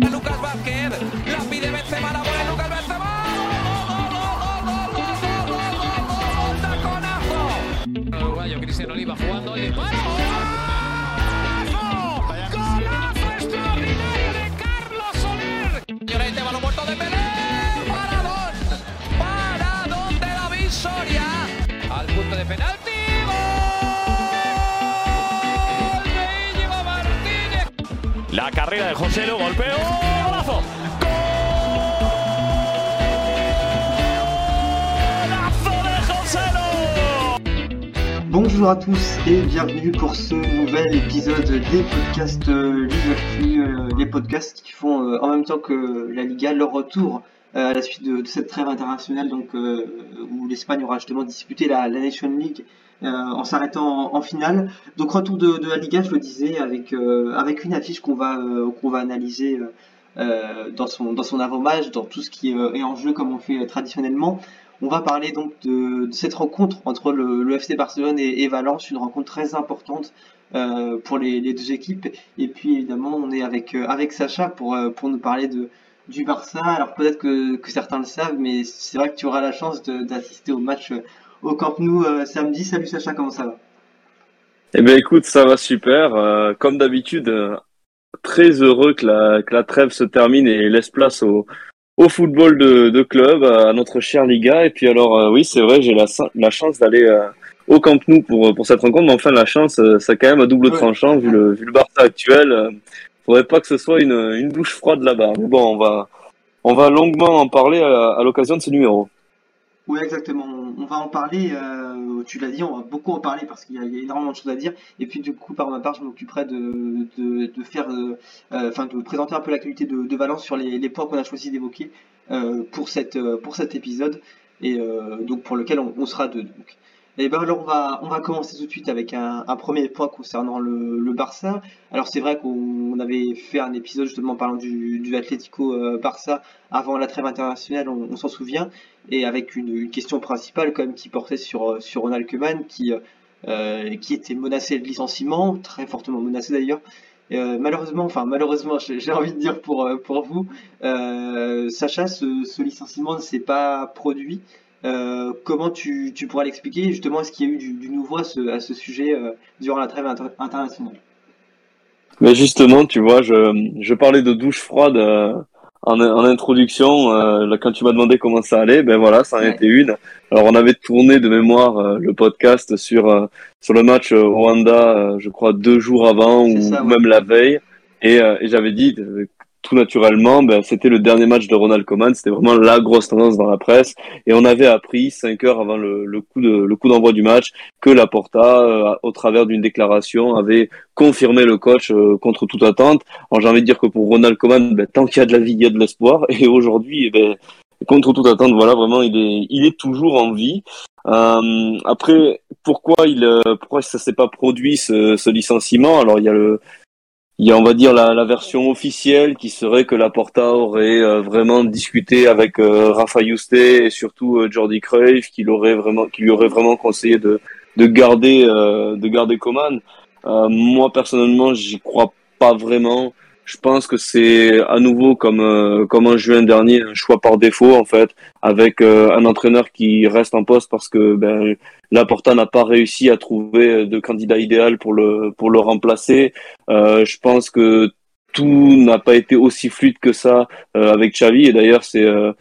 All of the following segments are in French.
A Lucas Vázquez, la pide Benzema, la pone Lucas Benzema. ¡Gol, gol, gol, gol, gol, gol, gol, gol, gol, gol, gol, gol, gol, gol, gol, Bonjour à tous et bienvenue pour ce nouvel épisode des podcasts euh, Liverpool, euh, les podcasts qui font euh, en même temps que la Liga leur retour euh, à la suite de, cette trêve internationale euh, où l'Espagne aura justement disputé la, Nation League. euh, en s'arrêtant en, finale. Donc retour de, la Liga, je le disais, avec euh, avec une affiche qu'on va euh, va analyser euh, euh, dans son dans son avant-match, dans tout ce qui euh, est en jeu comme on fait euh, traditionnellement. On va parler donc de, cette rencontre entre le, FC Barcelone et, Valence, une rencontre très importante euh, pour les, deux équipes. Et puis évidemment, on est avec euh, avec Sacha pour euh, pour nous parler de du Barça. Alors peut-être que, que certains le savent, mais c'est vrai que tu auras la chance d'assister au match euh, au Camp Nou euh, samedi. Salut Sacha, comment ça va? Eh bien, écoute, ça va super. Euh, comme d'habitude, euh, très heureux que la, que la trêve se termine et laisse place au, au football de, de club, à notre chère Liga. Et puis alors, euh, oui, c'est vrai, j'ai la, la chance d'aller euh, au Camp Nou pour, pour cette rencontre. Mais enfin, la chance, euh, c'est quand même à double tranchant vu le, vu le Barça actuel. Faudrait pas que ce soit une, une douche froide là-bas. Mais bon, on va, on va longuement en parler à, à l'occasion de ce numéro. Oui, exactement. On va en parler. euh, tu l'as dit, on va beaucoup en parler parce qu'il y, a énormément de choses à dire. Et puis du coup, par ma part, je m'occuperai de, faire, euh, euh, enfin, de présenter un peu l'actualité de, de Valence sur les, points qu'on a choisi d'évoquer pour pour cet épisode et donc pour lequel on, on sera deux. Donc. Et ben alors on va on va commencer tout de suite avec un, premier point concernant le, Barça. Alors c'est vrai qu'on avait fait un épisode justement parlant du, du Atlético euh, Barça avant la trêve internationale, on, s'en souvient et avec une, question principale quand même qui portait sur, euh, sur Ronald Koeman qui, euh, qui était menacé de licenciement, très fortement menacé d'ailleurs. Malheureusement, enfin malheureusement, j'ai envie de dire pour, pour vous, Sacha, ce licenciement ne s'est pas produit. Euh, comment tu, tu pourras l'expliquer Justement, est-ce qu'il y a eu du, du nouveau à ce, à ce sujet euh, durant la trêve inter- internationale? Mais justement, tu vois, je, je parlais de douche froide euh, en, en introduction. quand tu m'as demandé comment ça allait, ben voilà, ça en Ouais. était une. Alors, on avait tourné de mémoire le podcast sur sur le match Rwanda, je crois deux jours avant ou ça, ouais. même la veille, et, et j'avais dit tout naturellement, ben c'était le dernier match de Ronald Koeman. C'était vraiment la grosse tendance dans la presse, et on avait appris cinq heures avant le, le coup de le coup d'envoi du match que Laporta, euh, au travers d'une déclaration, avait confirmé le coach euh, contre toute attente. Alors j'ai envie de dire que pour Ronald Koeman, ben, tant qu'il y a de la vie, il y a de l'espoir. Et aujourd'hui, ben, contre toute attente, voilà, vraiment, il est, il est toujours en vie. Euh, après, pourquoi il, euh, pourquoi ça s'est pas produit ce, ce licenciement? Alors il y a le, il y a, on va dire, la, la version officielle qui serait que Laporta aurait euh, vraiment discuté avec euh, Rafa Juste et surtout euh, Jordi Cruyff, qui vraiment, qui lui aurait vraiment conseillé de, de garder, euh, de garder Coman. Euh, moi personnellement, j'y crois pas vraiment. Je pense que c'est à nouveau comme euh, comme en juin dernier un choix par défaut en fait, avec euh, un entraîneur qui reste en poste parce que ben n'a pas réussi à trouver de candidat idéal pour le pour le remplacer. Euh, je pense que tout n'a pas été aussi fluide que ça euh, avec Xavi et d'ailleurs c'est euh,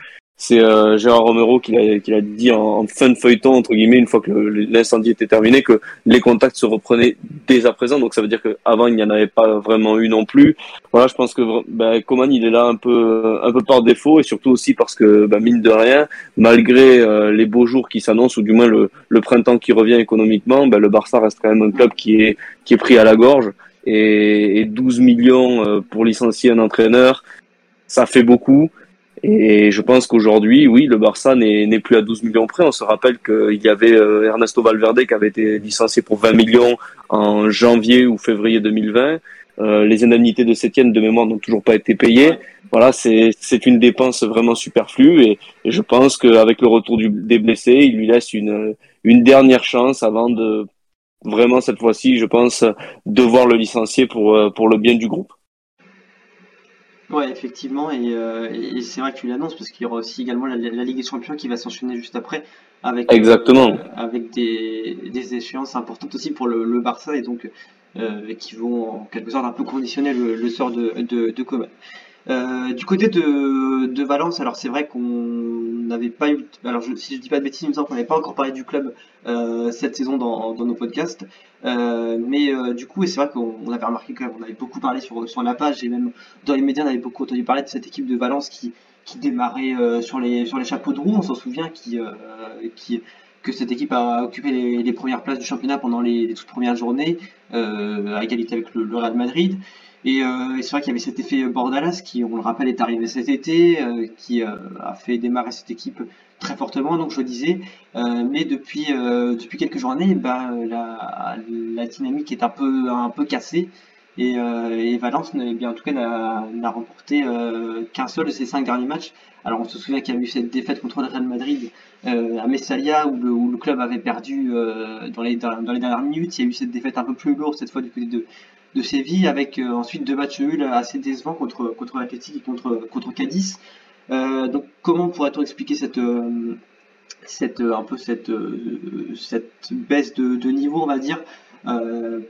c'est euh, Gérard Romero qui l'a qui l'a dit en, fin de feuilleton entre guillemets une fois que l'incendie était terminé que les contacts se reprenaient dès à présent. Donc ça veut dire qu'avant il n'y en avait pas vraiment eu non plus. Voilà je pense que ben, Coman il est là un peu un peu par défaut et surtout aussi parce que ben, mine de rien malgré euh, les beaux jours qui s'annoncent ou du moins le, le printemps qui revient économiquement ben, le Barça reste quand même un club qui est qui est pris à la gorge. Et, et 12 millions euh, pour licencier un entraîneur ça fait beaucoup et je pense qu'aujourd'hui, oui, le Barça n'est plus à 12 millions près. On se rappelle qu'il y avait euh, Ernesto Valverde qui avait été licencié pour 20 millions en janvier ou février 2020. Euh, les indemnités de Sétienne de mémoire n'ont toujours pas été payées. Voilà, c'est c'est une dépense vraiment superflue et, et je pense qu'avec le retour du, des blessés, il lui laisse une une dernière chance avant de vraiment cette fois-ci, je pense, devoir le licencier pour euh, pour le bien du groupe. Ouais, effectivement, et, euh, et c'est vrai que tu l'annonces parce qu'il y aura aussi également la, la Ligue des Champions qui va s'enchaîner juste après avec Exactement. euh, avec des, des échéances importantes aussi pour le, le Barça et donc euh, qui vont en quelque sorte un peu conditionner le, le sort de, de, de Coman. Euh, du côté de, Valence, alors c'est vrai qu'on n'avait pas eu, alors si je dis pas de bêtises, il me semble qu'on n'avait pas encore parlé du club euh, cette saison dans, nos podcasts, euh, mais du coup, et c'est vrai qu'on on avait remarqué quand même, on avait beaucoup parlé sur, la page et même dans les médias, on avait beaucoup entendu parler de cette équipe de Valence qui, démarrait sur les sur les chapeaux de roue, on s'en souvient, que cette équipe a occupé les, premières places du championnat pendant les, toutes premières journées, à égalité avec le Real Madrid. Et, euh, c'est vrai qu'il y avait cet effet Bordalas qui, on le rappelle, est arrivé cet été, euh, qui euh, a fait démarrer cette équipe très fortement, donc je le disais. Euh, mais depuis, euh, depuis quelques journées, ben, la, la dynamique est un peu, un peu cassée. Et, euh, et Valence, eh bien, en tout cas, n'a remporté qu'un seul de ses cinq derniers matchs. Alors on se souvient qu'il y a eu cette défaite contre le Real Madrid à Messalia où le, où le club avait perdu dans, les, dans, dans les dernières minutes. Il y a eu cette défaite un peu plus lourde cette fois du côté de, de Séville avec euh, ensuite deux matchs nuls assez décevants contre, contre l'Athletic et contre, contre Cadiz. Euh, donc comment pourrait-on expliquer cette, euh, cette, un peu cette, cette baisse de, niveau, on va dire?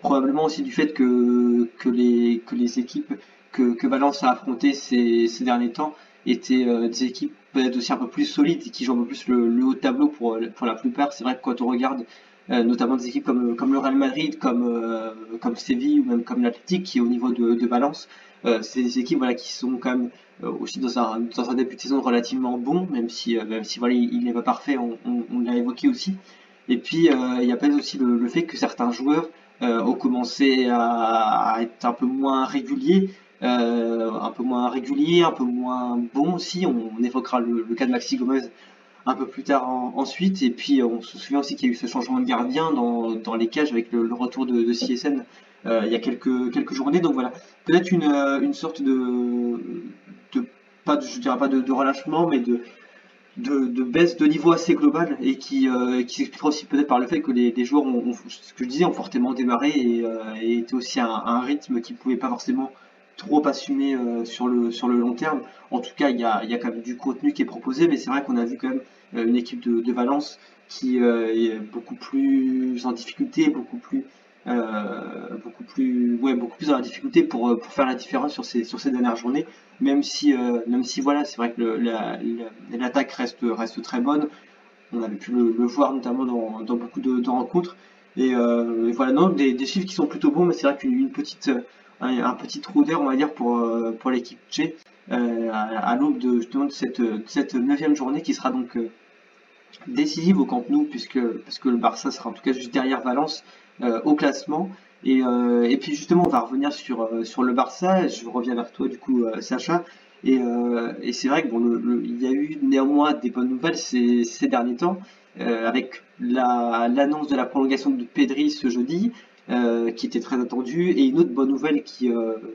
Probablement aussi du fait que, que, les, que les équipes que, Valence a affrontées ces, derniers temps étaient des équipes peut-être aussi un peu plus solides et qui jouent un peu plus le, haut de tableau pour, pour la plupart. C'est vrai que quand on regarde notamment des équipes comme, comme le Real Madrid, comme, euh, comme Séville ou même comme l'Athletic qui est au niveau de, de Valence, euh, c'est des équipes voilà, qui sont quand même euh, aussi dans un, dans un début de saison relativement bon, même si, euh, même si voilà, il n'est pas parfait, on, l'a évoqué aussi. Et puis euh, il y a peut-être aussi le, fait que certains joueurs euh, ont commencé à, être un peu moins réguliers, euh, un peu moins réguliers, un peu moins bons aussi. On, on évoquera le, le, cas de Maxi Gomez un peu plus tard en, ensuite. Et puis on se souvient aussi qu'il y a eu ce changement de gardien dans, dans les cages avec le, retour de, CSN euh, il y a quelques, quelques journées. Donc voilà, peut-être une, une sorte de, pas de, je dirais pas de, relâchement, mais de, de, baisse de niveau assez global et qui, euh, qui s'expliquera aussi peut-être par le fait que les, joueurs ont, ce que je disais, ont fortement démarré et, euh, étaient aussi à un, un rythme qu'ils ne pouvaient pas forcément trop assumer euh, sur, le, sur le long terme. En tout cas, il y a, y a quand même du contenu qui est proposé, mais c'est vrai qu'on a vu quand même euh, une équipe de, de Valence qui euh, est beaucoup plus en difficulté, beaucoup plus beaucoup plus ouais beaucoup plus difficulté pour, pour faire la différence sur ces sur ces dernières journées. Même si même si voilà c'est vrai que l'attaque reste reste très bonne. On avait pu le, voir notamment dans, dans beaucoup de, rencontres. Et, voilà non des, chiffres qui sont plutôt bons mais c'est vrai qu'une petite un, petit trou d'air on va dire pour pour l'équipe Tché euh, à, l'aube de justement de cette cette neuvième journée qui sera donc euh, décisive au Camp Nou puisque parce que le Barça sera en tout cas juste derrière Valence euh, au classement. Et, euh, et, puis justement, on va revenir sur, euh, sur le Barça. Je reviens vers toi du coup, Sacha. Et, et c'est vrai que bon, le, il y a eu néanmoins des bonnes nouvelles ces, derniers temps, avec l'annonce la, de la prolongation de Pedri ce jeudi, qui était très attendue, et une autre bonne nouvelle qui,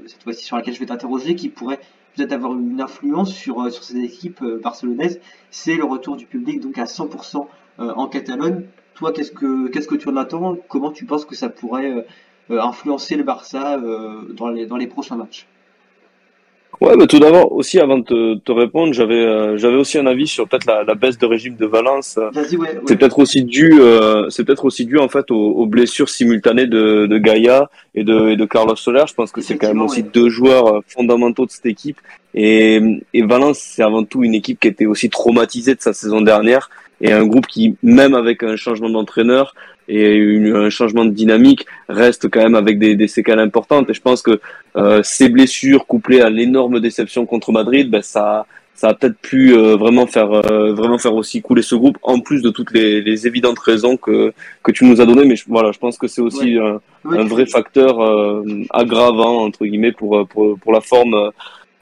cette fois-ci sur laquelle je vais t'interroger, qui pourrait peut-être avoir une influence sur, sur ces équipes barcelonaises, c'est le retour du public donc à 100% en Catalogne. Toi, qu'est-ce que qu'est-ce que tu en attends? Comment tu penses que ça pourrait euh, influencer le Barça euh, dans les dans les prochains matchs? Ouais, mais tout d'abord aussi avant de te, te répondre, j'avais euh, j'avais aussi un avis sur peut-être la, la, baisse de régime de Valence. Ouais, ouais. C'est peut-être aussi dû euh, c'est peut-être aussi dû en fait aux, aux, blessures simultanées de, de Gaïa et de, et de Carlos Soler. Je pense que c'est quand même aussi ouais. deux joueurs euh, fondamentaux de cette équipe. Et, et Valence, c'est avant tout une équipe qui était aussi traumatisée de sa saison dernière et un groupe qui, même avec un changement d'entraîneur et une, un changement de dynamique, reste quand même avec des, des séquelles importantes. Et je pense que euh, ces blessures couplées à l'énorme déception contre Madrid, ben ça, ça a peut-être pu euh, vraiment faire euh, vraiment faire aussi couler ce groupe, en plus de toutes les, les évidentes raisons que que tu nous as données. Mais je, voilà, je pense que c'est aussi ouais. un, ouais, un, vrai facteur euh, aggravant entre guillemets pour pour pour la forme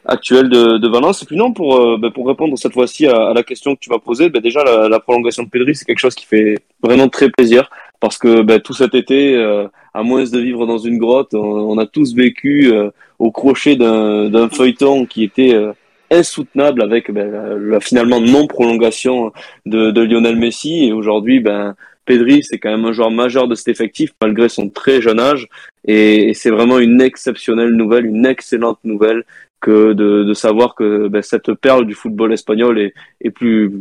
actuelle de, de Valence. Et puis non, pour, euh, ben, pour répondre cette fois-ci à, à, la question que tu m'as posée, ben, déjà la, la, prolongation de Pedri, c'est quelque chose qui fait vraiment très plaisir parce que ben, tout cet été, euh, à moins de vivre dans une grotte, on, on a tous vécu euh, au crochet d'un feuilleton qui était euh, insoutenable avec ben, la, la, finalement non prolongation de, de Lionel Messi. Et aujourd'hui, ben, Pedri, c'est quand même un joueur majeur de cet effectif malgré son très jeune âge. Et, et c'est vraiment une exceptionnelle nouvelle, une excellente nouvelle que de, de savoir que ben, cette perle du football espagnol est, est plus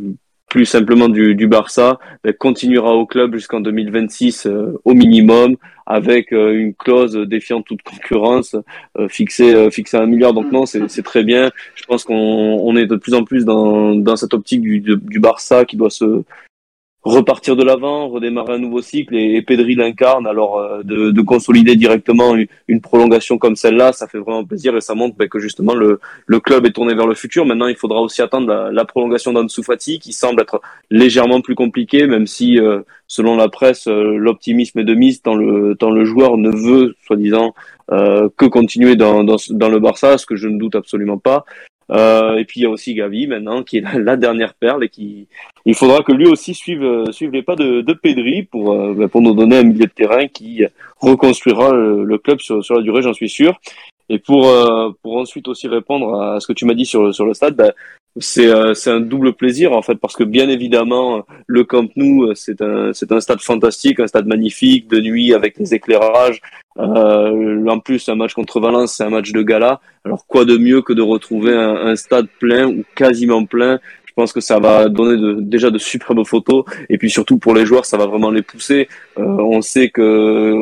plus simplement du, du Barça, ben, continuera au club jusqu'en 2026 euh, au minimum, avec euh, une clause défiant toute concurrence euh, fixée, fixée à un milliard. Donc non, c'est très bien. Je pense qu'on on est de plus en plus dans, dans cette optique du, du Barça qui doit se repartir de l'avant, redémarrer un nouveau cycle et, Pedri l'incarne. Alors euh, de, de, consolider directement une, prolongation comme celle-là, ça fait vraiment plaisir et ça montre ben, que justement le, club est tourné vers le futur. Maintenant, il faudra aussi attendre la, la prolongation d'Ansu Fati qui semble être légèrement plus compliquée, même si euh, selon la presse, euh, l'optimisme est de mise tant le, tant le joueur ne veut, soi-disant, que continuer dans, dans, dans, le Barça, ce que je ne doute absolument pas. Euh, et puis il y a aussi Gavi maintenant qui est la, dernière perle et qui il faudra que lui aussi suive euh, suive les pas de, de Pedri pour euh, ben, pour nous donner un milieu de terrain qui reconstruira le, club sur, sur la durée j'en suis sûr. Et pour pour ensuite aussi répondre à ce que tu m'as dit sur sur le stade ben, c'est c'est un double plaisir en fait parce que bien évidemment le Camp Nou c'est un c'est un stade fantastique un stade magnifique de nuit avec les éclairages euh, en plus, un match contre Valence, c'est un match de gala. Alors quoi de mieux que de retrouver un, un stade plein ou quasiment plein? Je pense que ça va donner de, déjà de superbes photos et puis surtout pour les joueurs, ça va vraiment les pousser. Euh, on sait que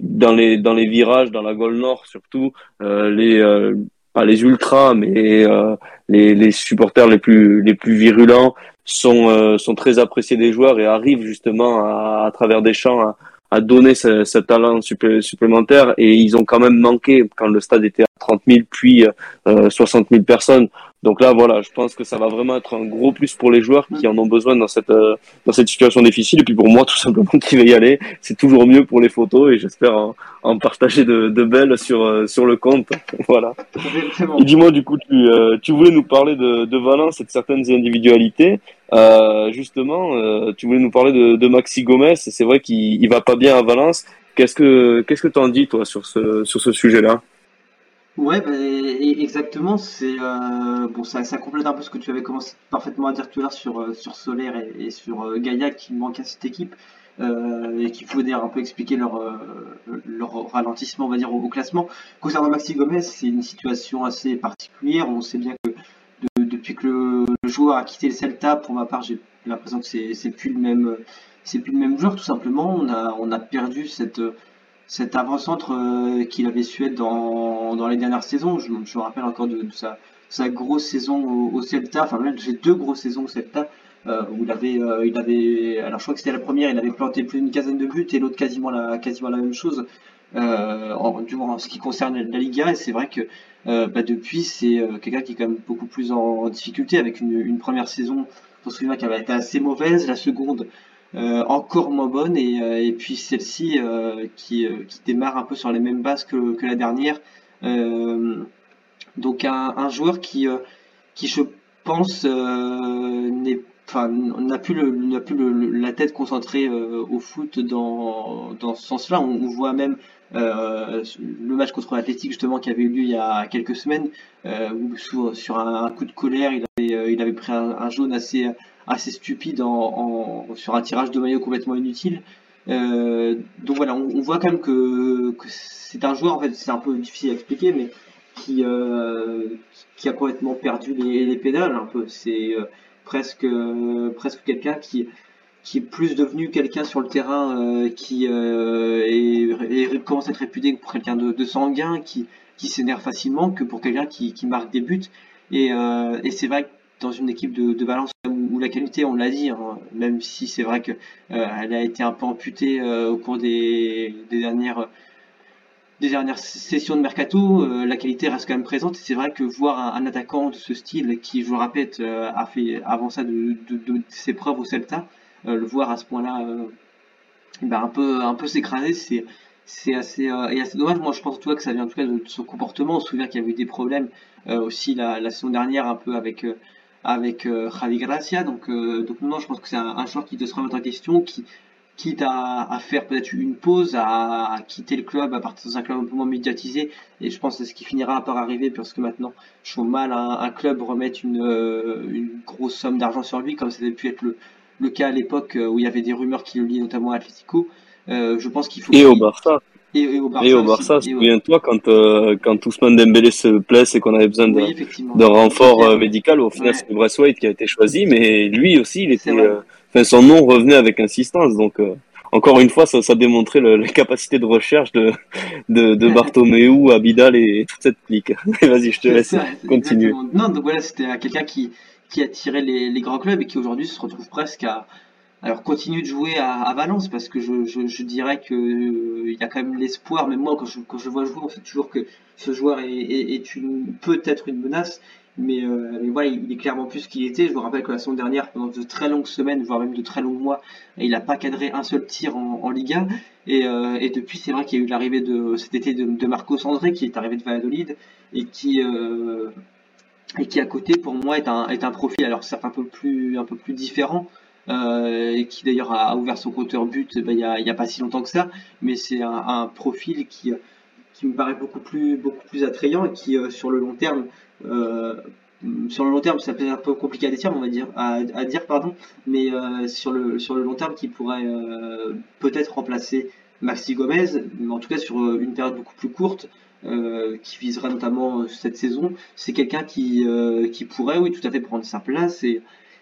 dans les dans les virages, dans la Gaule Nord surtout, euh, les euh, pas les ultras, mais euh, les, les supporters les plus les plus virulents sont euh, sont très appréciés des joueurs et arrivent justement à, travers des champs à, donner ce, ce talent supplémentaire et ils ont quand même manqué quand le stade était à 30 000 puis euh, 60 000 personnes. Donc là, voilà, je pense que ça va vraiment être un gros plus pour les joueurs qui en ont besoin dans cette euh, dans cette situation difficile. Et puis pour moi, tout simplement, qui va y aller, c'est toujours mieux pour les photos et j'espère en, en, partager de, de belles sur euh, sur le compte. voilà. Et dis-moi, du coup, tu euh, tu voulais nous parler de, de Valence et de certaines individualités. justement, tu voulais nous parler de, de Maxi Gomez. C'est vrai qu'il il va pas bien à Valence. Qu'est-ce que qu'est-ce que t'en dis toi sur ce sur ce sujet-là? Ouais, bah, exactement. C'est euh, bon, ça, ça complète un peu ce que tu avais commencé parfaitement à dire tout à l'heure sur euh, sur Solaire et, sur euh, Gaïa qui manquent à cette équipe euh, et qui pouvaient un peu expliquer leur euh, leur ralentissement, on va dire, au, classement. Concernant Maxi Gomez, c'est une situation assez particulière. On sait bien que depuis que le, joueur a quitté le Celta, pour ma part, j'ai l'impression que c'est c'est plus le même c'est plus le même joueur. Tout simplement, on a on a perdu cette cet avant-centre euh, qu'il avait su être dans, dans les dernières saisons. Je, me rappelle encore de, sa, sa, grosse saison au, Celta, enfin même ses deux grosses saisons au Celta, euh, où il avait, euh, il avait, alors je crois que c'était la première, il avait planté plus d'une quinzaine de buts et l'autre quasiment la, quasiment la même chose. en, du moins en ce qui concerne la Liga, et c'est vrai que bah, depuis c'est quelqu'un qui est quand même beaucoup plus en, difficulté avec une, une première saison, je me souviens qui avait été assez mauvaise, la seconde euh, encore moins bonne et, euh, et puis celle-ci euh, qui, qui, démarre un peu sur les mêmes bases que, que la dernière. donc un, joueur qui, qui je pense n'est enfin n'a plus plus la tête concentrée au foot dans, dans ce sens-là on, on, voit même euh, le match contre l'Athletic justement qui avait eu lieu il y a quelques semaines euh, où sur, un, coup de colère il avait il avait pris un, un jaune assez assez stupide en, sur un tirage de maillot complètement inutile. Euh, donc voilà, on, voit quand même que, c'est un joueur, en fait, c'est un peu difficile à expliquer, mais qui, euh, qui a complètement perdu les, les pédales un peu. C'est euh, presque, presque quelqu'un qui, qui est plus devenu quelqu'un sur le terrain qui commence à être réputé pour quelqu'un de, sanguin, qui, qui s'énerve facilement, que pour quelqu'un qui, qui marque des buts. Et, et c'est vrai que dans une équipe de, de Valence où, la qualité, on l'a dit, hein, même si c'est vrai que euh, elle a été un peu amputée euh, au cours des, des, dernières des dernières sessions de mercato, euh, la qualité reste quand même présente. Et c'est vrai que voir un, attaquant de ce style, qui, je le répète, a fait avant ça de, de, ses preuves au Celta, le voir à ce point-là, ben un peu un peu s'écraser, c'est c'est assez, et dommage. Moi, je pense toi que ça vient en tout cas de, son comportement. On se souvient qu'il y avait eu des problèmes aussi la, saison dernière, un peu avec avec euh, Javi Gracia. Donc, euh, donc non, je pense que c'est un, un, joueur qui doit se remettre en question, qui quitte à, à faire peut-être une pause, à, quitter le club, à partir dans un club un peu moins médiatisé. Et je pense que c'est ce qui finira par arriver parce que maintenant, je vois mal un, un club remettre une, euh, une grosse somme d'argent sur lui, comme ça avait pu être le, le cas à l'époque où il y avait des rumeurs qui le liaient notamment à Atletico. Euh, je pense qu'il faut. Et au Barça. Et, au Barça. Et au Barça, souviens-toi quand, euh, quand Ousmane Dembélé se blesse et qu'on avait besoin d'un de, renfort euh, médical, au final c'est Braithwaite qui a été choisi, mais lui aussi, il était, euh, enfin, son nom revenait avec insistance. Donc, encore une fois, ça, ça démontrait le, la capacité de recherche de, de, de Bartomeu, Abidal et toute cette clique. Vas-y, je te laisse continuer. Non, donc voilà, c'était quelqu'un qui, qui a tiré les, les grands clubs et qui aujourd'hui se retrouve presque à, alors continue de jouer à, Valence parce que je, dirais que euh, y a quand même l'espoir, même moi quand je, vois jouer, on sait toujours que ce joueur est, peut-être une menace, mais, euh, mais voilà, il, est clairement plus ce qu'il était. Je vous rappelle que la saison dernière, pendant de très longues semaines, voire même de très longs mois, il n'a pas cadré un seul tir en, Liga. Et, euh, et depuis, c'est vrai qu'il y a eu l'arrivée de cet été de, de Marcos André qui est arrivé de Valladolid et qui et qui à côté pour moi est un, est un profil alors certes un peu plus un peu plus différent euh, qui d'ailleurs a ouvert son compteur but bah, il n'y a, pas si longtemps que ça, mais c'est un, profil qui, qui me paraît beaucoup plus, beaucoup plus attrayant et qui, euh, sur le long terme, euh, sur le long terme, ça peut être un peu compliqué à dire, on va dire, à, dire pardon, mais euh, sur le sur le long terme, qui pourrait euh, peut-être remplacer Maxi Gomez, mais en tout cas sur une période beaucoup plus courte, euh, qui visera notamment cette saison, c'est quelqu'un qui qui pourrait, oui, tout à fait prendre sa place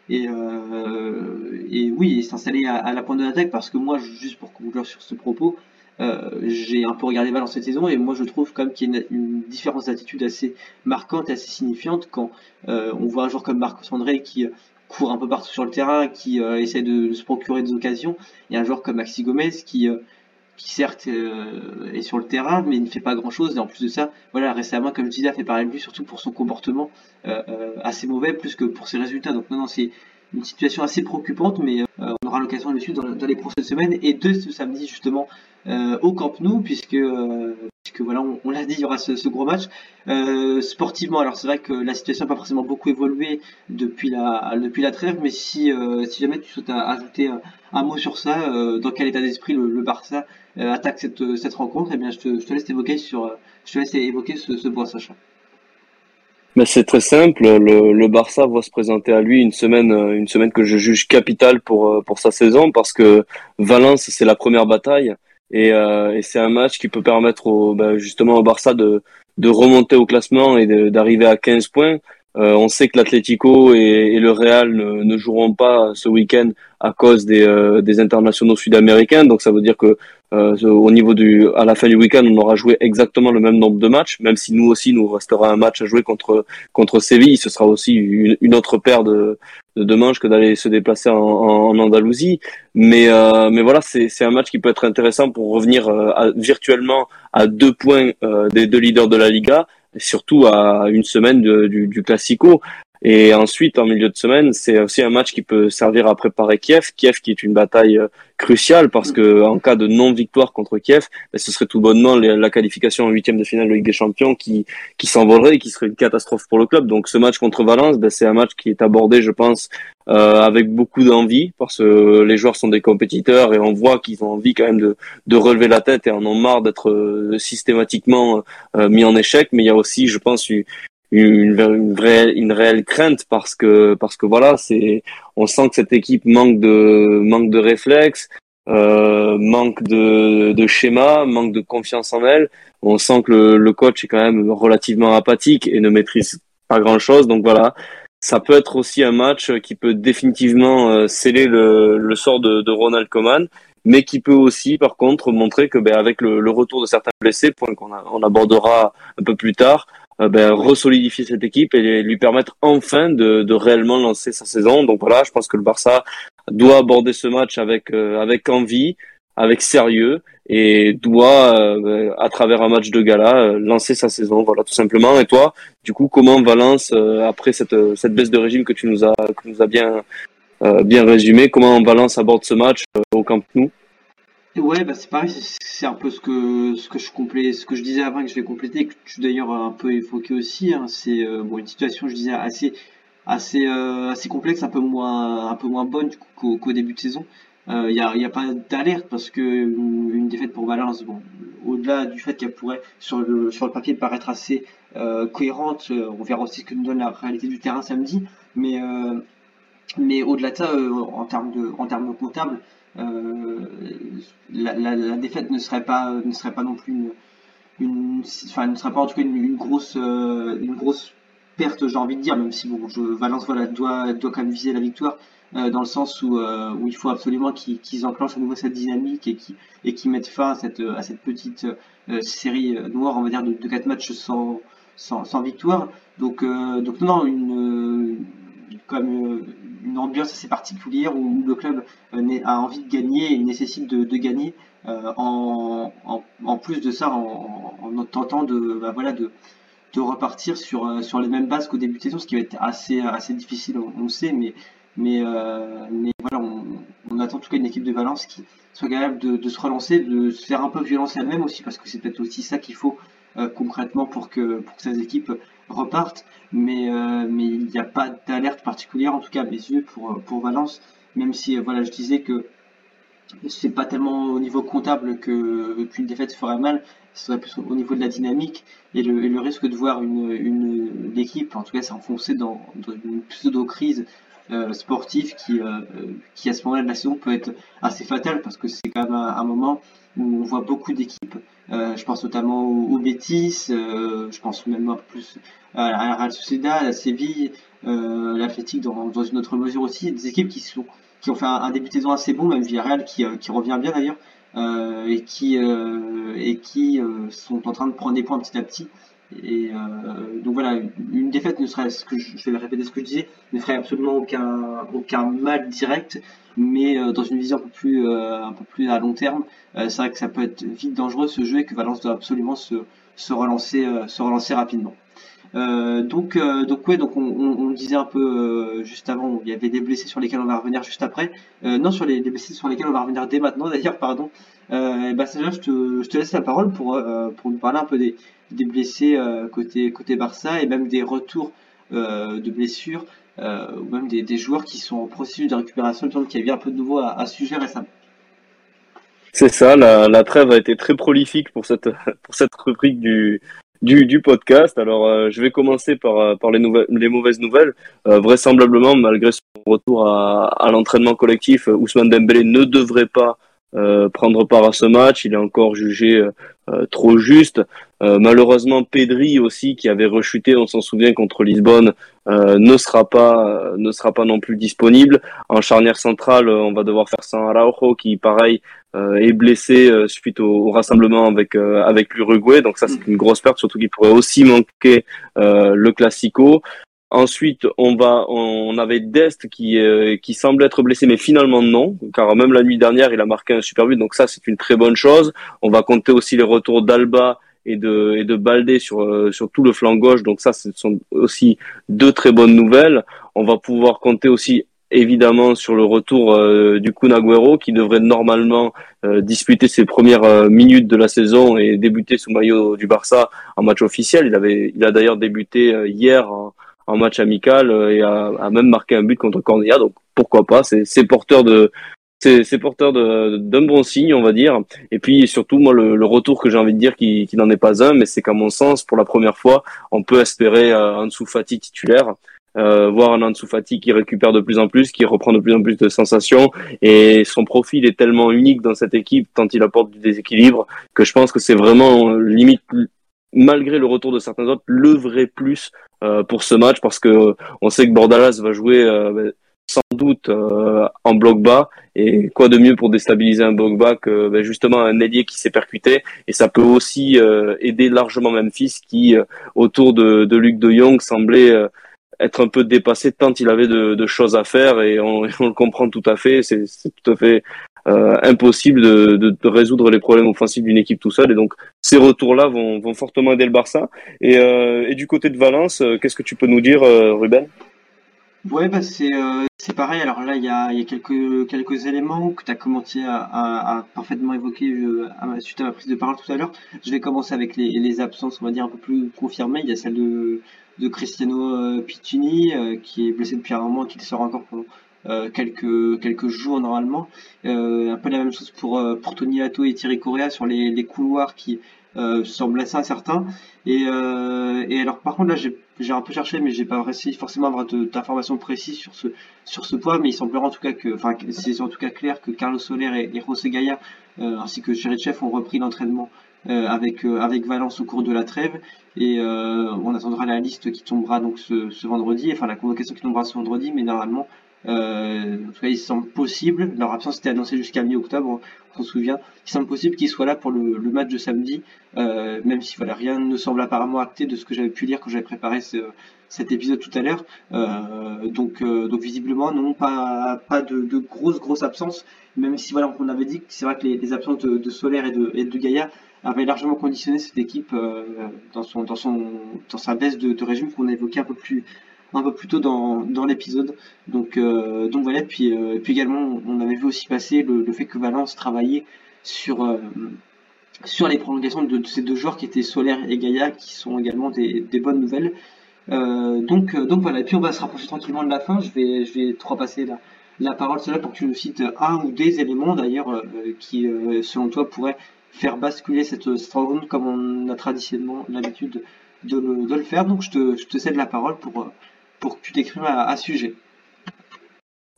et, euh, et oui, s'installer à, à, la pointe de l'attaque parce que moi, juste pour conclure sur ce propos, euh, j'ai un peu regardé Valence cette saison et moi je trouve quand même qu'il y a une, différence d'attitude assez marquante et assez signifiante quand euh, on voit un joueur comme Marcos André qui court un peu partout sur le terrain, qui essaie de, se procurer des occasions, et un joueur comme Maxi Gomez qui qui certes euh, est sur le terrain, mais il ne fait pas grand-chose. Et en plus de ça, voilà, récemment, comme je disais, fait parler de lui surtout pour son comportement euh, euh, assez mauvais, plus que pour ses résultats. Donc non, non, c'est une situation assez préoccupante, mais on aura l'occasion de le suivre dans, les prochaines semaines et de ce samedi justement au Camp Nou, puisque puisque voilà, on, l'a dit, il y aura ce, gros match. sportivement, alors c'est vrai que la situation n'a pas forcément beaucoup évolué depuis la depuis la trêve, mais si si jamais tu souhaites ajouter un, mot sur ça, dans quel état d'esprit le, Barça euh, attaque cette, euh, cette rencontre, eh bien je te, laisse évoquer sur, euh, je te laisse évoquer ce, ce point, Sacha. Mais c'est très simple. Le, le, Barça va se présenter à lui une semaine, une semaine que je juge capitale pour pour sa saison parce que Valence c'est la première bataille et, euh, et c'est un match qui peut permettre au, ben, justement au Barça de de remonter au classement et d'arriver à 15 points. Euh, on sait que l'Atlético et, le Real ne, joueront pas ce week-end à cause des, des internationaux sud-américains. Donc ça veut dire que euh, au niveau du, à la fin du week-end, on aura joué exactement le même nombre de matchs, même si nous aussi, nous restera un match à jouer contre contre Séville. Ce sera aussi une, autre paire de, de, manches que d'aller se déplacer en, Andalousie. Mais euh, mais voilà, c'est c'est un match qui peut être intéressant pour revenir euh, virtuellement à deux points euh, des deux leaders de la Liga, surtout à une semaine du, du Classico. Et ensuite, en milieu de semaine, c'est aussi un match qui peut servir à préparer Kiev. Kiev qui est une bataille euh, cruciale parce que en cas de non-victoire contre Kiev, ben, ce serait tout bonnement la qualification en huitième de finale de Ligue des Champions qui, qui s'envolerait et qui serait une catastrophe pour le club. Donc ce match contre Valence, ben, c'est un match qui est abordé, je pense, euh, avec beaucoup d'envie parce que les joueurs sont des compétiteurs et on voit qu'ils ont envie quand même de, de relever la tête et en ont marre d'être euh, systématiquement mis en échec. Mais il y a aussi, je pense, une, une, vraie, une réelle crainte parce que parce que voilà, c'est on sent que cette équipe manque de manque de réflexe, euh, manque de, de schéma, manque de confiance en elle. On sent que le, le, coach est quand même relativement apathique et ne maîtrise pas grand chose. Donc voilà, ça peut être aussi un match qui peut définitivement euh, sceller le, le sort de, de Ronald Koeman mais qui peut aussi, par contre, montrer que ben, avec le, le, retour de certains blessés, point qu'on on abordera un peu plus tard, euh, ben, resolidifier cette équipe et lui permettre enfin de, de, réellement lancer sa saison. Donc voilà, je pense que le Barça doit aborder ce match avec euh, avec envie, avec sérieux et doit, euh, à travers un match de gala, lancer sa saison. Voilà, tout simplement. Et toi, du coup, comment Valence, après cette, cette baisse de régime que tu nous as, que nous as bien, bien résumé, comment Valence aborde ce match au Camp Nou? Ouais, bah c'est pareil, c'est un peu ce que ce que je complais, ce que je disais avant que je vais compléter, que tu d'ailleurs un peu évoqué aussi. Hein, c'est euh, bon une situation, je disais assez assez euh, assez complexe, un peu moins un peu moins bonne qu'au début de saison. Il euh, n'y a, y a pas d'alerte parce que une, défaite pour Valence, bon, au-delà du fait qu'elle pourrait sur le sur le papier paraître assez cohérente, on verra aussi ce que nous donne la réalité du terrain samedi, mais mais au-delà de ça, en termes de, en termes de comptable, la, la, défaite ne serait pas, pas non plus une, grosse, perte, j'ai envie de dire, même si Valence doit, quand même viser la victoire, euh, dans le sens où, euh, il faut absolument qu'ils enclenchent à nouveau cette dynamique et qu'ils et qui mettent fin à cette, petite euh, série noire, on va dire, de, de 4 matchs sans, victoire. Donc, donc non, une, comme une ambiance assez particulière où, le club a envie de gagner et nécessite de, gagner. en, en, plus de ça, en, en tentant de, bah, voilà, de, repartir sur, euh, sur les mêmes bases qu'au début de saison, ce qui va être assez, assez difficile, on, le sait, mais, mais, euh, mais voilà, on, attend en tout cas une équipe de Valence qui soit capable de, de se relancer, de se faire un peu violence elle-même aussi, parce que c'est peut-être aussi ça qu'il faut euh, concrètement pour que, pour que ces équipes repartent, mais, euh, mais il n'y a pas d'alerte particulière, en tout cas à mes yeux, pour, Valence, même si voilà, je disais que c'est pas tellement au niveau comptable que qu'une défaite ferait mal, ce serait plus au niveau de la dynamique et le, risque de voir une, une l'équipe, en tout cas s'enfoncer dans une pseudo-crise euh, sportive qui, euh, qui à ce moment-là de la saison peut être assez fatale parce que c'est quand même un, moment où on voit beaucoup d'équipes. Euh, je pense notamment au, au Betis, euh, je pense même un peu plus à la Real Sociedad, à Séville, euh, l'Athletic dans, une autre mesure aussi, des équipes qui sont qui ont fait un, un, début de saison assez bon, même Villarreal qui, euh, qui revient bien d'ailleurs, euh, et qui, euh, et qui sont en train de prendre des points petit à petit. Et donc voilà, une défaite ne serait, je, vais répéter ce que je disais, ne ferait absolument aucun, mal direct, mais dans une vision un peu plus, plus à long terme, c'est vrai que ça peut être vite dangereux ce jeu et que Valence doit absolument se, relancer, rapidement. Euh, donc, euh, donc ouais, donc on, disait un peu euh, juste avant, il y avait des blessés sur lesquels on va revenir juste après. Euh, non, sur les, les, blessés sur lesquels on va revenir dès maintenant d'ailleurs, pardon. et bah je te, je te laisse la parole pour nous parler un peu des, des blessés côté côté Barça et même des retours de blessures ou même des, des, joueurs qui sont en processus de récupération. Il me y avait un peu de nouveau à, à sujet récemment. C'est ça, la, la, trêve a été très prolifique pour cette, pour cette rubrique du, du, du podcast. Alors, euh, je vais commencer par, euh, par les, nouvelles, les mauvaises nouvelles. Euh, vraisemblablement, malgré son retour à, à l'entraînement collectif, Ousmane Dembélé ne devrait pas euh, prendre part à ce match. Il est encore jugé euh, trop juste. Euh, malheureusement, Pedri aussi, qui avait rechuté, on s'en souvient, contre Lisbonne, ne sera pas ne sera pas non plus disponible. En charnière centrale, on va devoir faire sans Araujo, qui pareil est blessé suite au, au, rassemblement avec avec l'Uruguay. Donc ça, c'est une grosse perte, surtout qu'il pourrait aussi manquer le Classico. Ensuite, on va, on avait Dest qui euh, qui semble être blessé, mais finalement non, car même la nuit dernière, il a marqué un super but, donc ça c'est une très bonne chose. On va compter aussi les retours d'Alba et de et de Baldé sur euh, sur tout le flanc gauche, donc ça ce sont aussi deux très bonnes nouvelles. On va pouvoir compter aussi évidemment sur le retour euh, du Kun Agüero qui devrait normalement euh, disputer ses premières euh, minutes de la saison et débuter sous maillot du Barça en match officiel. Il avait, il a d'ailleurs débuté hier en, en match amical euh, et a, même marqué un but contre Cornilla. Donc pourquoi pas C'est porteur de c'est porteur d'un bon signe, on va dire. Et puis surtout, moi, le, le retour que j'ai envie de dire, qui, qui n'en est pas un, mais c'est qu'à mon sens, pour la première fois, on peut espérer euh, un Ansu Fati titulaire. Euh, voir un Ansu Fati qui récupère de plus en plus, qui reprend de plus en plus de sensations, et son profil est tellement unique dans cette équipe, tant il apporte du déséquilibre, que je pense que c'est vraiment limite malgré le retour de certains autres, le vrai plus euh, pour ce match parce que on sait que Bordalas va jouer euh, ben, sans doute euh, en bloc bas. Et quoi de mieux pour déstabiliser un bloc bas que ben, justement un ailier qui s'est percuté. Et ça peut aussi euh, aider largement Memphis qui euh, autour de, de Luc de Jong semblait être un peu dépassé tant il avait de, de choses à faire. Et on, on, le comprend tout à fait. C'est tout à fait euh, impossible de, de, résoudre les problèmes offensifs d'une équipe tout seul. Et donc ces retours-là vont, vont, fortement aider le Barça. Et, euh, et du côté de Valence, euh, qu'est-ce que tu peux nous dire, Ruben? Ouais, bah c'est pareil. Alors là, il y a, y a quelques quelques éléments que tu as commencé à, parfaitement évoquer suite à ma prise de parole tout à l'heure. Je vais commencer avec les, absences, on va dire un peu plus confirmées. Il y a celle de de Cristiano Piccini qui est blessé depuis un moment, qui sort encore pendant euh, quelques quelques jours normalement. Euh, un peu la même chose pour euh, pour Tony Atto et Thierry Correa sur les, les couloirs qui semblent assez incertains. Et, et alors par contre là j'ai j'ai un peu cherché, mais j'ai pas réussi forcément à avoir d'informations précises sur ce, sur ce point, mais il semblerait en tout cas que, enfin, c'est en tout cas clair que Carlos Soler et, et José Gaia, euh, ainsi que Chef ont repris l'entraînement euh, avec, euh, avec Valence au cours de la trêve, et on attendra la liste qui tombera donc ce, ce vendredi, enfin la convocation qui tombera ce vendredi, mais normalement, euh, en tout cas, il semble possible, leur absence était annoncée jusqu'à mi-octobre, on s'en souvient, il semble possible qu'ils soient là pour le, le match de samedi, euh, même si voilà, rien ne semble apparemment acté de ce que j'avais pu lire quand j'avais préparé ce, cet épisode tout à l'heure. Euh, donc, euh, donc visiblement, non, pas, pas de, de grosses, grosses absences, même si voilà, on avait dit que c'est vrai que les, les absences de, de, Solaire et de, et de Gaïa avaient largement conditionné cette équipe euh, dans, son, dans, son, dans sa baisse de, de régime qu'on a évoqué un peu plus un peu plus tôt dans, dans l'épisode. Donc, euh, donc voilà, puis, euh, puis également, on avait vu aussi passer le, fait que Valence travaillait sur, euh, sur les prolongations de, ces deux joueurs qui étaient Solaire et Gaïa, qui sont également des, des bonnes nouvelles. Donc, donc voilà, et puis on va se rapprocher tranquillement de la fin. Je vais, je vais te repasser la, la parole cela pour que tu nous cites un ou des éléments d'ailleurs qui, selon toi, pourraient faire basculer cette, cette rencontre comme on a traditionnellement l'habitude de le, de le faire. Donc je te, je te cède la parole pour, pour que tu t'exprimes à, sujet.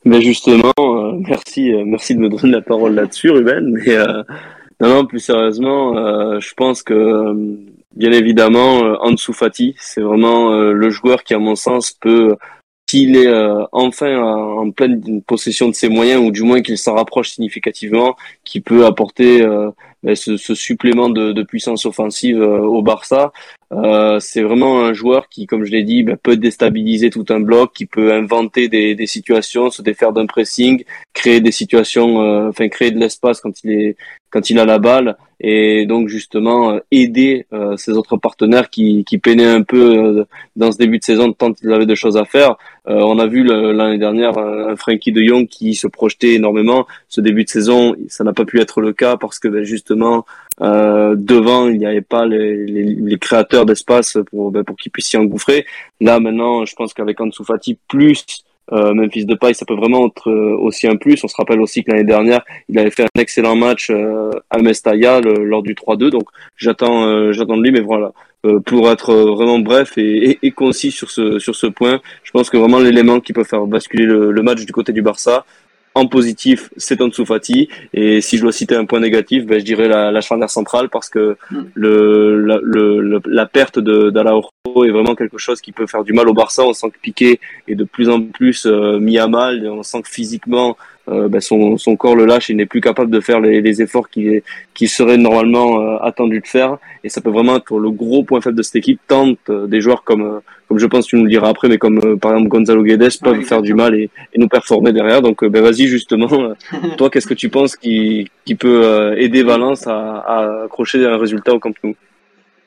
Mais justement, euh, merci, euh, merci de me donner la parole là-dessus, Ruben. Mais euh, non, non, plus sérieusement, je pense que bien évidemment, Ansu Fati, c'est vraiment le joueur qui, à mon sens, peut s'il est euh, enfin en pleine possession de ses moyens, ou du moins qu'il s'en rapproche significativement, qui peut apporter euh, ce, ce, supplément de, de, puissance offensive euh, au Barça. c'est vraiment un joueur qui, comme je l'ai dit, ben, peut déstabiliser tout un bloc, qui peut inventer des, des situations, se défaire d'un pressing, créer des situations, enfin créer de l'espace quand il est quand il a la balle et donc justement aider euh, ses autres partenaires qui, qui peinaient un peu euh, dans ce début de saison tant qu'ils avaient des choses à faire. Euh, on a vu l'année dernière un Frankie de Jong qui se projetait énormément. Ce début de saison, ça n'a pas pu être le cas parce que ben, justement devant il n'y avait pas les, les, les créateurs d'espace pour ben, pour qu'ils puissent s'y engouffrer. Là maintenant, je pense qu'avec Ansu Fati plus euh, Memphis Depay, ça peut vraiment être euh, aussi un plus. On se rappelle aussi que l'année dernière, il avait fait un excellent match euh, à Mestalla lors du 3-2. Donc j'attends, euh, j'attends de lui, mais voilà. Euh, pour être vraiment bref et, et, et, concis sur ce sur ce point, je pense que vraiment l'élément qui peut faire basculer le, le match du côté du Barça, en positif, c'est Ansu Fati. Et si je dois citer un point négatif, ben, je dirais la, la charnière centrale parce que mm. le, la, le, la perte de d'Alauro est vraiment quelque chose qui peut faire du mal au Barça. On sent que Piqué est de plus en plus euh, mis à mal. On sent que physiquement, euh, ben son, son corps le lâche. Il n'est plus capable de faire les, les efforts qui, qui seraient normalement euh, attendus de faire. Et ça peut vraiment être le gros point faible de cette équipe. Tant euh, des joueurs comme, euh, comme je pense tu nous le diras après, mais comme euh, par exemple Gonzalo Guedes peuvent faire du mal et, et, nous performer derrière. Donc ben vas-y justement, toi qu'est-ce que tu penses qui, qui peut aider Valence à, à accrocher un résultat au Camp Nou?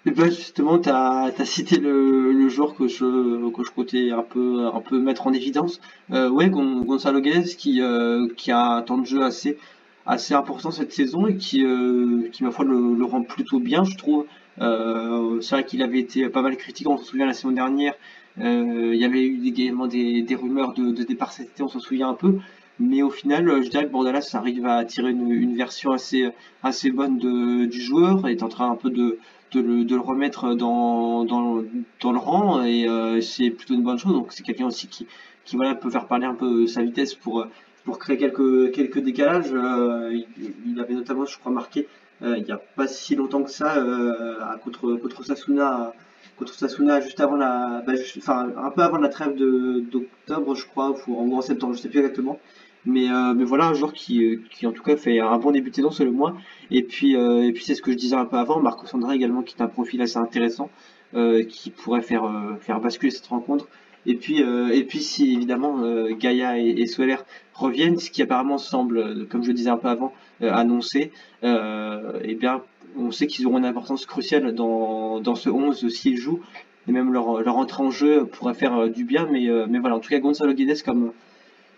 Et justement, tu as, cité le, joueur que je, que je comptais un peu, un peu mettre en évidence. Euh, ouais, Gonzalo Guedes qui, euh, qui a un temps de jeu assez, assez important cette saison et qui, euh, qui ma foi, le, rend plutôt bien, je trouve. Euh, c'est vrai qu'il avait été pas mal critiqué, on se souvient la saison dernière. Il y avait eu également des, des rumeurs de, départ cet été, on s'en souvient un peu. Mais au final, je dirais que Bordalas arrive à tirer une, une version assez, assez bonne de, du joueur, est en train un peu de, de le, de le remettre dans, dans, dans le rang et euh, c'est plutôt une bonne chose. Donc c'est quelqu'un aussi qui, voilà, peut faire parler un peu sa vitesse pour, pour créer quelques, quelques décalages. Euh, il, avait notamment, je crois, marqué euh, il n'y a pas si longtemps que ça euh, contre, contre Sasuna contre juste avant la bah, juste, enfin un peu avant la trêve d'octobre je crois ou en, septembre je sais plus exactement mais, euh, mais voilà un joueur qui, qui en tout cas fait un bon début de saison selon moi. Et puis euh, puis c'est ce que je disais un peu avant Marco Sandra également qui est un profil assez intéressant euh, qui pourrait faire euh, faire basculer cette rencontre. Et puis euh, et puis si évidemment Gaïa et, et Soler reviennent ce qui apparemment semble comme je le disais un peu avant annoncé et bien on sait qu'ils auront une importance cruciale dans, dans ce 11 s'ils jouent. Et même leur, leur entrée en jeu pourrait faire du bien mais, mais voilà. En tout cas Gonzalo Guedes comme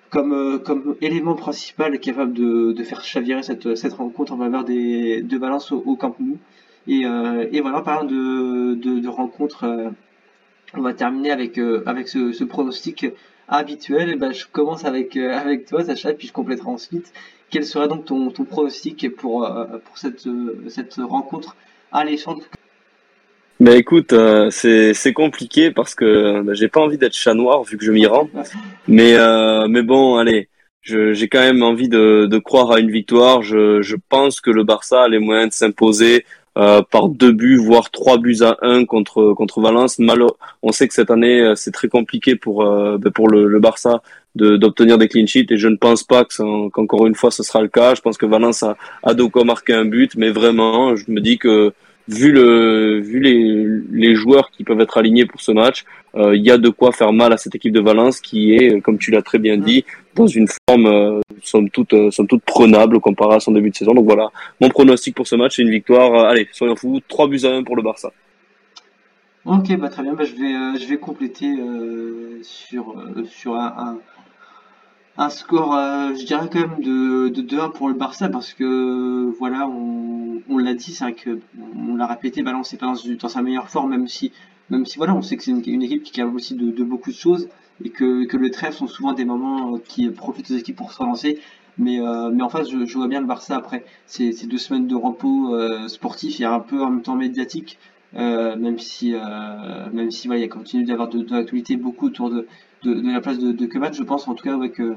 comme, euh, comme élément principal capable de, de faire chavirer cette, cette rencontre en faveur des, de Valence au, au Camp Nou. Et, euh, et voilà, parlant de, de, de rencontres, euh, on va terminer avec, avec ce, pronostic habituel. Et ben, je commence avec, avec toi, Sacha, puis je compléterai ensuite. Quel serait donc ton, ton pronostic pour, pour cette, cette rencontre alléchante Ben écoute, euh, c'est compliqué parce que ben, j'ai pas envie d'être chat noir vu que je m'y rends. Mais euh, mais bon, allez, j'ai quand même envie de, de croire à une victoire. Je, je pense que le Barça a les moyens de s'imposer euh, par deux buts, voire trois buts à un contre contre Valence. Malo, on sait que cette année euh, c'est très compliqué pour euh, ben, pour le, le Barça de d'obtenir des clean sheets et je ne pense pas qu'encore une fois ce sera le cas. Je pense que Valence a, a de quoi marquer un but, mais vraiment, je me dis que vu le vu les, les joueurs qui peuvent être alignés pour ce match, euh, il y a de quoi faire mal à cette équipe de Valence qui est, comme tu l'as très bien dit, dans une forme euh, somme toute euh, somme toute prenable comparé à son début de saison. Donc voilà, mon pronostic pour ce match, c'est une victoire. euh, allez, soyons fous, 3 buts à 1 pour le Barça. Ok, bah très bien, bah, je vais, euh, je vais compléter euh, sur, euh, sur un, un, un score, euh, je dirais quand même de, de 2-1 pour le Barça parce que voilà, on, on l'a dit, c'est vrai que on l'a répété, Valence n'est pas dans, sa meilleure forme, même si, même si voilà, on sait que c'est une, équipe qui capable aussi de, beaucoup de choses et que, que le trêve sont souvent des moments euh, qui profitent aux équipes pour se relancer. Mais, euh, mais en face, je, vois bien le Barça après ces, deux semaines de repos euh, sportif et un peu en même temps médiatique. Même si, même si voilà, il continue d'y avoir de, l'actualité beaucoup autour de, de, la place de, de je pense en tout cas ouais, que,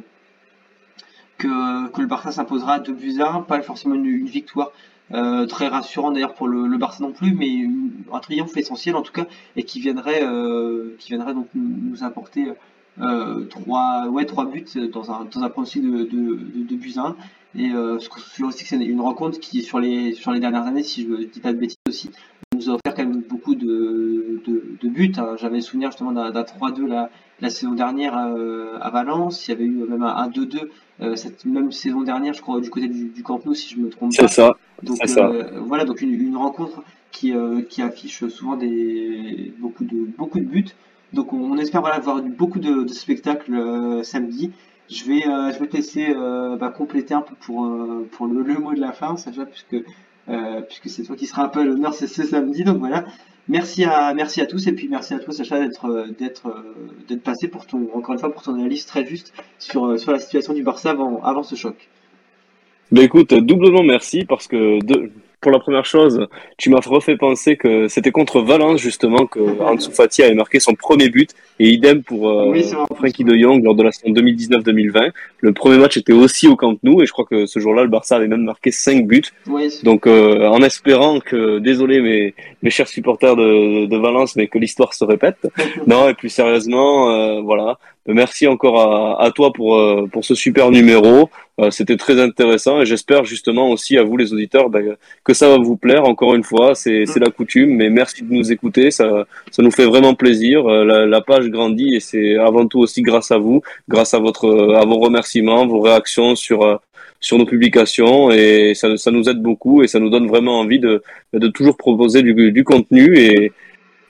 que, le Barça s'imposera 2 buts à 1, pas forcément une, victoire euh, très rassurante d'ailleurs pour le, Barça non plus, mais un triomphe essentiel en tout cas, et qui viendrait, euh, qui viendrait donc nous, apporter euh, trois, ouais, trois buts dans un, dans un de, de, de, de buts à 1. Et euh, je aussi que c'est une rencontre qui, sur les, sur les dernières années, si je ne dis pas de bêtises aussi, nous a offert quand même beaucoup de, de, de buts. hein. J'avais le souvenir justement d'un d'un 3-2 la, la saison dernière euh, à Valence. Il y avait eu même un 1-2-2 euh, cette même saison dernière, je crois, du côté du, du Camp Nou, si je me trompe pas. C'est ça. Donc ça. euh, voilà, donc une, une rencontre qui, qui affiche souvent des beaucoup de beaucoup de buts. Donc on, on espère voilà voir beaucoup de, de spectacles samedi. Je vais je vais te laisser bah, compléter un peu pour pour le, le mot de la fin, Sacha, puisque puisque c'est toi qui sera un peu à l'honneur c'est ce samedi. Donc voilà. Merci à merci à tous et puis merci à toi Sacha d'être euh, d'être euh, d'être passé pour ton encore une fois pour ton analyse très juste sur euh, sur la situation du Barça avant avant ce choc. Ben écoute, doublement merci parce que de, pour la première chose, tu m'as refait penser que c'était contre Valence justement que Ansu Fati avait marqué son premier but et idem pour euh, Oui. Frankie de Jong lors de la saison 2019-2020. Le premier match était aussi au Camp Nou et je crois que ce jour-là le Barça avait même marqué 5 buts. Donc euh, en espérant que, désolé mes, mes chers supporters de, de Valence, mais que l'histoire se répète. Non et plus sérieusement, euh, voilà. Merci encore à, toi pour euh, pour ce super numéro. Euh, C'était très intéressant et j'espère justement aussi à vous les auditeurs ben, que ça va vous plaire. Encore une fois, c'est la coutume, mais merci de nous écouter. Ça ça nous fait vraiment plaisir. Euh, La, page grandit et c'est avant tout aussi grâce à vous, grâce à votre à vos remerciements, vos réactions sur sur nos publications et ça, ça nous aide beaucoup et ça nous donne vraiment envie de, de toujours proposer du, du contenu et,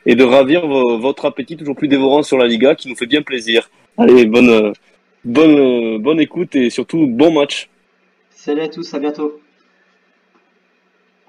et de ravir vo- votre appétit toujours plus dévorant sur la Liga qui nous fait bien plaisir. Allez, bonne, bonne, bonne écoute et surtout bon match. Salut à tous, à bientôt.